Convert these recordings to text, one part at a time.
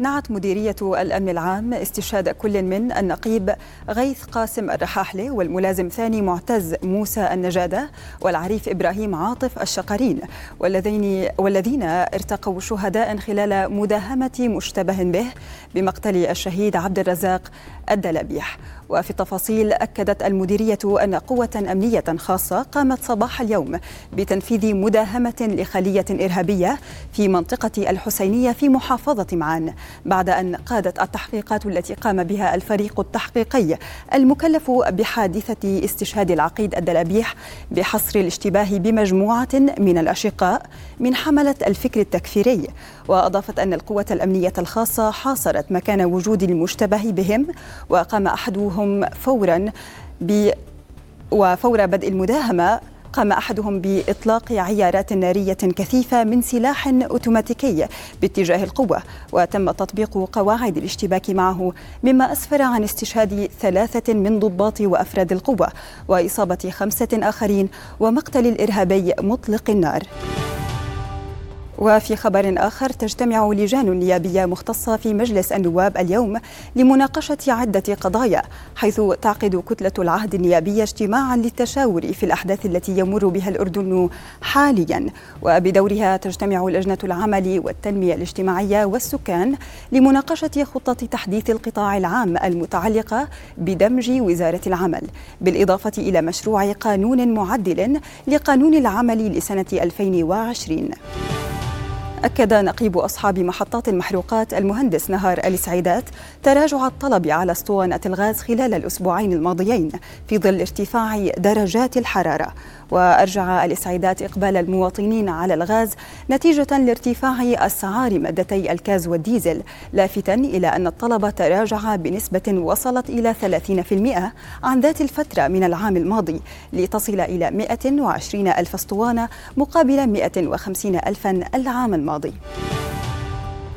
نعت مديرية الأمن العام استشهاد كل من النقيب غيث قاسم الرحاحلي والملازم ثاني معتز موسى النجادة والعريف إبراهيم عاطف الشقرين والذين والذين ارتقوا شهداء خلال مداهمة مشتبه به بمقتل الشهيد عبد الرزاق الدلبيح. وفي التفاصيل أكدت المديرية أن قوة أمنية خاصة قامت صباح اليوم بتنفيذ مداهمة لخلية إرهابية في منطقة الحسينية في محافظة معان. بعد أن قادت التحقيقات التي قام بها الفريق التحقيقي المكلف بحادثة استشهاد العقيد الدلبيح بحصر الاشتباه بمجموعة من الأشقاء من حملة الفكر التكفيري. وأضافت أن القوة الأمنية الخاصة حاصرت مكان وجود المشتبه بهم وقام أحدهم فورا ب وفور بدء المداهمة قام أحدهم بإطلاق عيارات نارية كثيفة من سلاح أوتوماتيكي باتجاه القوة وتم تطبيق قواعد الاشتباك معه مما أسفر عن استشهاد ثلاثة من ضباط وأفراد القوة وإصابة خمسة آخرين ومقتل الإرهابي مطلق النار. وفي خبر آخر تجتمع لجان نيابية مختصة في مجلس النواب اليوم لمناقشة عدة قضايا حيث تعقد كتلة العهد النيابية اجتماعا للتشاور في الأحداث التي يمر بها الأردن حاليا. وبدورها تجتمع لجنة العمل والتنمية الاجتماعية والسكان لمناقشة خطة تحديث القطاع العام المتعلقة بدمج وزارة العمل بالإضافة إلى مشروع قانون معدل لقانون العمل لسنة 2020 أكد نقيب أصحاب محطات المحروقات المهندس نهار السعيدات تراجع الطلب على أسطوانة الغاز خلال الأسبوعين الماضيين في ظل ارتفاع درجات الحرارة. وأرجع الإسعادات إقبال المواطنين على الغاز نتيجة لارتفاع أسعار مادتي الكاز والديزل لافتا إلى أن الطلب تراجع بنسبة وصلت إلى 30% عن ذات الفترة من العام الماضي لتصل إلى 120 ألف أسطوانة مقابل 150 ألفا العام الماضي.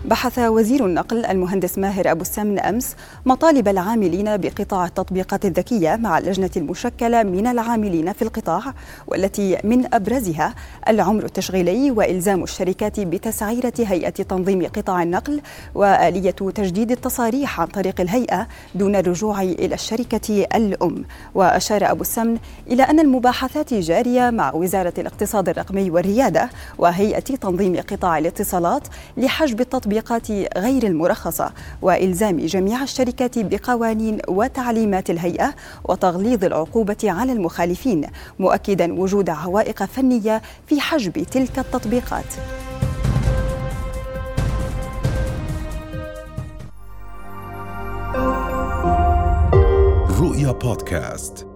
بحث وزير النقل المهندس ماهر أبو السمن أمس مطالب العاملين بقطاع التطبيقات الذكية مع اللجنة المشكلة من العاملين في القطاع والتي من أبرزها العمر التشغيلي وإلزام الشركات بتسعيرة هيئة تنظيم قطاع النقل وآلية تجديد التصاريح عن طريق الهيئة دون الرجوع إلى الشركة الأم. وأشار أبو السمن إلى أن المباحثات جارية مع وزارة الاقتصاد الرقمي والريادة وهيئة تنظيم قطاع الاتصالات لحجب التطبيقات التطبيقات غير المرخصة وإلزام جميع الشركات بقوانين وتعليمات الهيئة وتغليظ العقوبة على المخالفين مؤكدا وجود عوائق فنية في حجب تلك التطبيقات. رؤيا بودكاست.